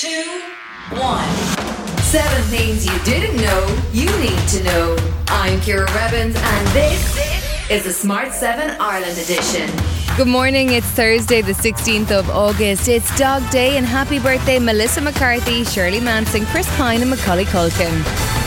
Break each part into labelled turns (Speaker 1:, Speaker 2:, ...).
Speaker 1: two, one. Seven things you didn't know you need to know. I'm Ciara Revins, and this is the Smart 7 Ireland edition.
Speaker 2: Good morning. It's Thursday, the 16th of August. It's Dog Day, and happy birthday, Melissa McCarthy, Shirley Manson, Chris Pine, and Macaulay Culkin.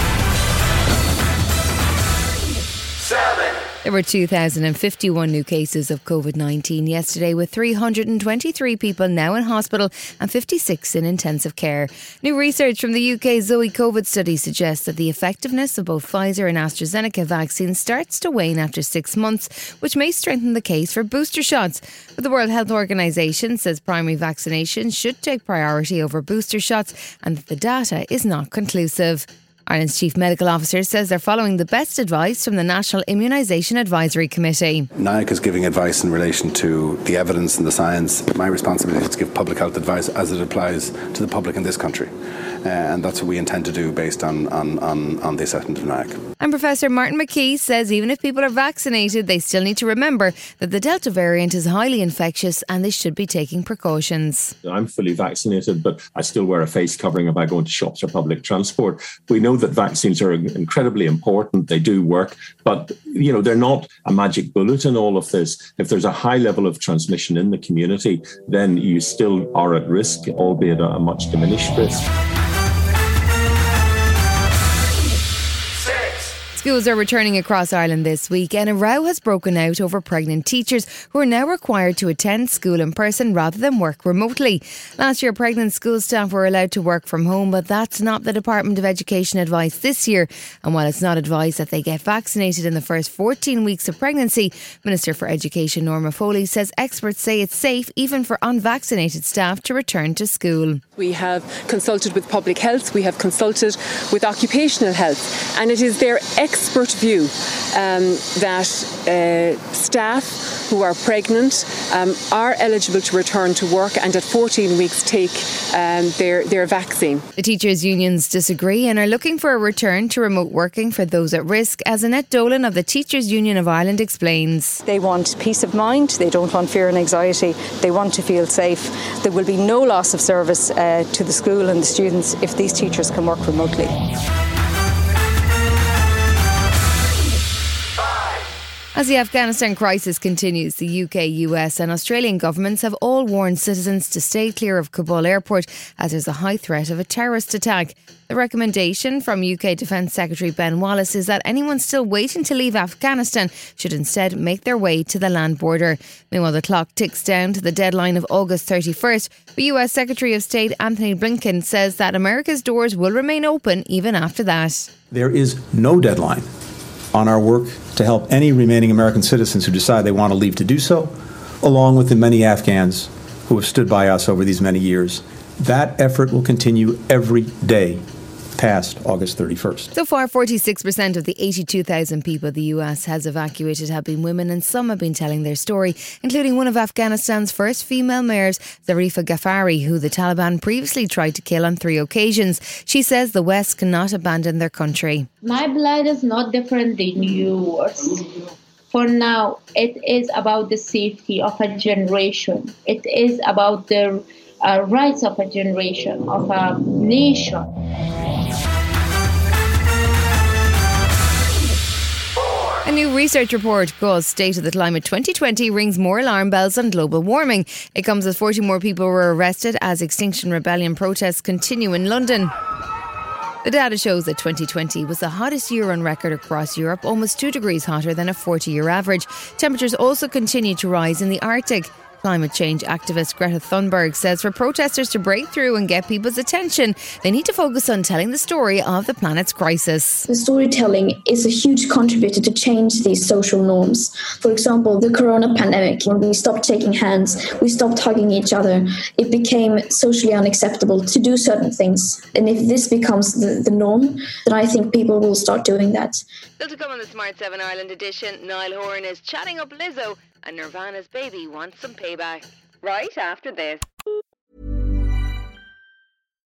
Speaker 2: There were 2,051 new cases of COVID 19 yesterday, with 323 people now in hospital and 56 in intensive care. New research from the UK Zoe COVID study suggests that the effectiveness of both Pfizer and AstraZeneca vaccines starts to wane after six months, which may strengthen the case for booster shots. But the World Health Organization says primary vaccination should take priority over booster shots and that the data is not conclusive. Ireland's Chief Medical Officer says they're following the best advice from the National Immunisation Advisory Committee.
Speaker 3: NIAC is giving advice in relation to the evidence and the science. My responsibility is to give public health advice as it applies to the public in this country. Uh, and that's what we intend to do based on, on, on, on the assessment of NIAC.
Speaker 2: And Professor Martin McKee says even if people are vaccinated, they still need to remember that the Delta variant is highly infectious and they should be taking precautions.
Speaker 4: I'm fully vaccinated, but I still wear a face covering if I go into shops or public transport. We know that vaccines are incredibly important. They do work, but you know they're not a magic bullet in all of this. If there's a high level of transmission in the community, then you still are at risk, albeit a much diminished risk.
Speaker 2: Schools are returning across Ireland this week, and a row has broken out over pregnant teachers who are now required to attend school in person rather than work remotely. Last year, pregnant school staff were allowed to work from home, but that's not the Department of Education advice this year. And while it's not advised that they get vaccinated in the first 14 weeks of pregnancy, Minister for Education Norma Foley says experts say it's safe even for unvaccinated staff to return to school.
Speaker 5: We have consulted with public health, we have consulted with occupational health, and it is their expert view um, that uh, staff who are pregnant um, are eligible to return to work and at 14 weeks take um, their, their vaccine.
Speaker 2: The teachers' unions disagree and are looking for a return to remote working for those at risk, as Annette Dolan of the Teachers' Union of Ireland explains.
Speaker 6: They want peace of mind, they don't want fear and anxiety, they want to feel safe. There will be no loss of service uh, to the school and the students if these teachers can work remotely.
Speaker 2: As the Afghanistan crisis continues, the UK, US, and Australian governments have all warned citizens to stay clear of Kabul airport as there's a high threat of a terrorist attack. The recommendation from UK Defence Secretary Ben Wallace is that anyone still waiting to leave Afghanistan should instead make their way to the land border. Meanwhile, the clock ticks down to the deadline of August 31st. But US Secretary of State Antony Blinken says that America's doors will remain open even after that.
Speaker 7: There is no deadline on our work to help any remaining American citizens who decide they want to leave to do so, along with the many Afghans who have stood by us over these many years. That effort will continue every day past August 31st.
Speaker 2: So far, 46% of the 82,000 people the US has evacuated have been women, and some have been telling their story, including one of Afghanistan's first female mayors, Zarifa Ghaffari, who the Taliban previously tried to kill on three occasions. She says the West cannot abandon their country.
Speaker 8: My blood is not different than yours. For now, it is about the safety of a generation. It is about the uh, rights of a generation, of a nation.
Speaker 2: A new research report called State of the Climate 2020 rings more alarm bells on global warming. It comes as 40 more people were arrested as Extinction Rebellion protests continue in London. The data shows that 2020 was the hottest year on record across Europe, almost two degrees hotter than a 40 year average. Temperatures also continue to rise in the Arctic. Climate change activist Greta Thunberg says for protesters to break through and get people's attention, they need to focus on telling the story of the planet's crisis.
Speaker 9: The storytelling is a huge contributor to change these social norms. For example, the corona pandemic, when we stopped taking hands, we stopped hugging each other, it became socially unacceptable to do certain things. And if this becomes the, the norm, then I think people will start doing that.
Speaker 2: Still to come on the Smart 7 Ireland edition, Niall Horan is chatting up Lizzo and Nirvana's baby wants some payback. Right after this.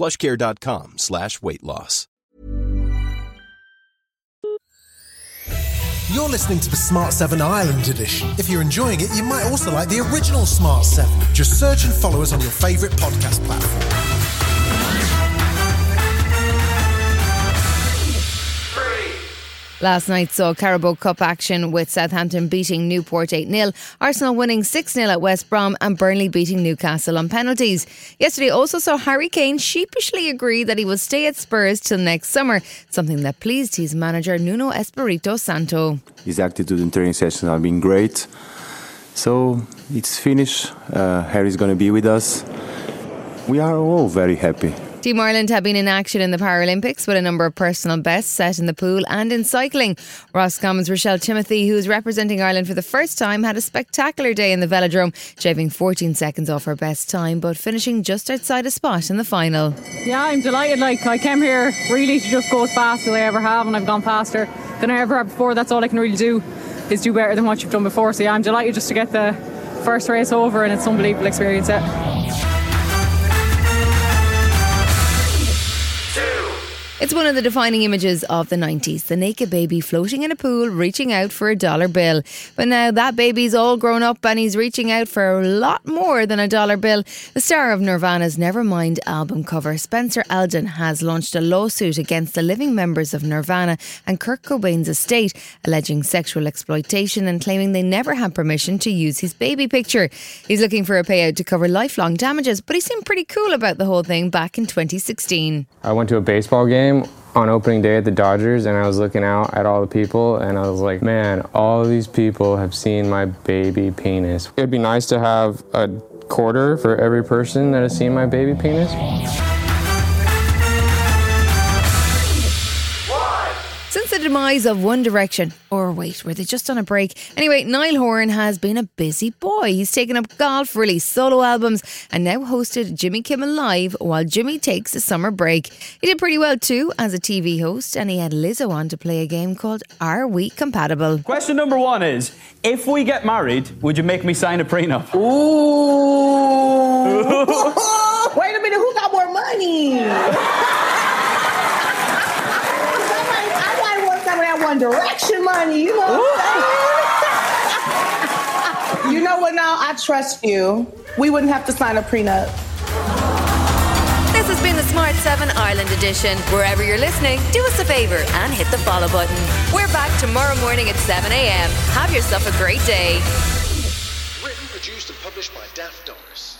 Speaker 10: plushcare.com slash weight loss.
Speaker 11: You're listening to the Smart 7 Ireland edition. If you're enjoying it, you might also like the original Smart 7. Just search and follow us on your favourite podcast platform.
Speaker 2: Last night saw Carabao Cup action with Southampton beating Newport 8 0, Arsenal winning 6 0 at West Brom, and Burnley beating Newcastle on penalties. Yesterday also saw Harry Kane sheepishly agree that he will stay at Spurs till next summer, something that pleased his manager Nuno Espirito Santo.
Speaker 12: His attitude in training sessions have been great. So it's finished. Uh, Harry's going to be with us. We are all very happy.
Speaker 2: Team Ireland have been in action in the Paralympics with a number of personal bests set in the pool and in cycling. Roscombe's Rochelle Timothy, who is representing Ireland for the first time, had a spectacular day in the velodrome, shaving 14 seconds off her best time, but finishing just outside a spot in the final.
Speaker 13: Yeah, I'm delighted. Like I came here really to just go as fast as I ever have, and I've gone faster than I ever have before. That's all I can really do is do better than what you've done before. So yeah, I'm delighted just to get the first race over, and it's an unbelievable experience. Yeah.
Speaker 2: It's one of the defining images of the 90s the naked baby floating in a pool, reaching out for a dollar bill. But now that baby's all grown up and he's reaching out for a lot more than a dollar bill. The star of Nirvana's Nevermind album cover, Spencer Elden, has launched a lawsuit against the living members of Nirvana and Kurt Cobain's estate, alleging sexual exploitation and claiming they never had permission to use his baby picture. He's looking for a payout to cover lifelong damages, but he seemed pretty cool about the whole thing back in 2016.
Speaker 14: I went to a baseball game on opening day at the Dodgers and I was looking out at all the people and I was like, man, all these people have seen my baby penis. It'd be nice to have a quarter for every person that has seen my baby penis.
Speaker 2: The demise of One Direction, or wait, were they just on a break? Anyway, Niall Horan has been a busy boy. He's taken up golf, released solo albums, and now hosted Jimmy Kimmel Live while Jimmy takes a summer break. He did pretty well too as a TV host, and he had Lizzo on to play a game called Are We Compatible?
Speaker 15: Question number one is If we get married, would you make me sign a prenup?
Speaker 16: Ooh. Wait a minute, who got more money? That One Direction money, you know. you know what? Now I trust you. We wouldn't have to sign a prenup.
Speaker 1: This has been the Smart 7 Ireland edition. Wherever you're listening, do us a favour and hit the follow button. We're back tomorrow morning at 7 a.m. Have yourself a great day.
Speaker 17: Written, produced, and published by Daft Doris.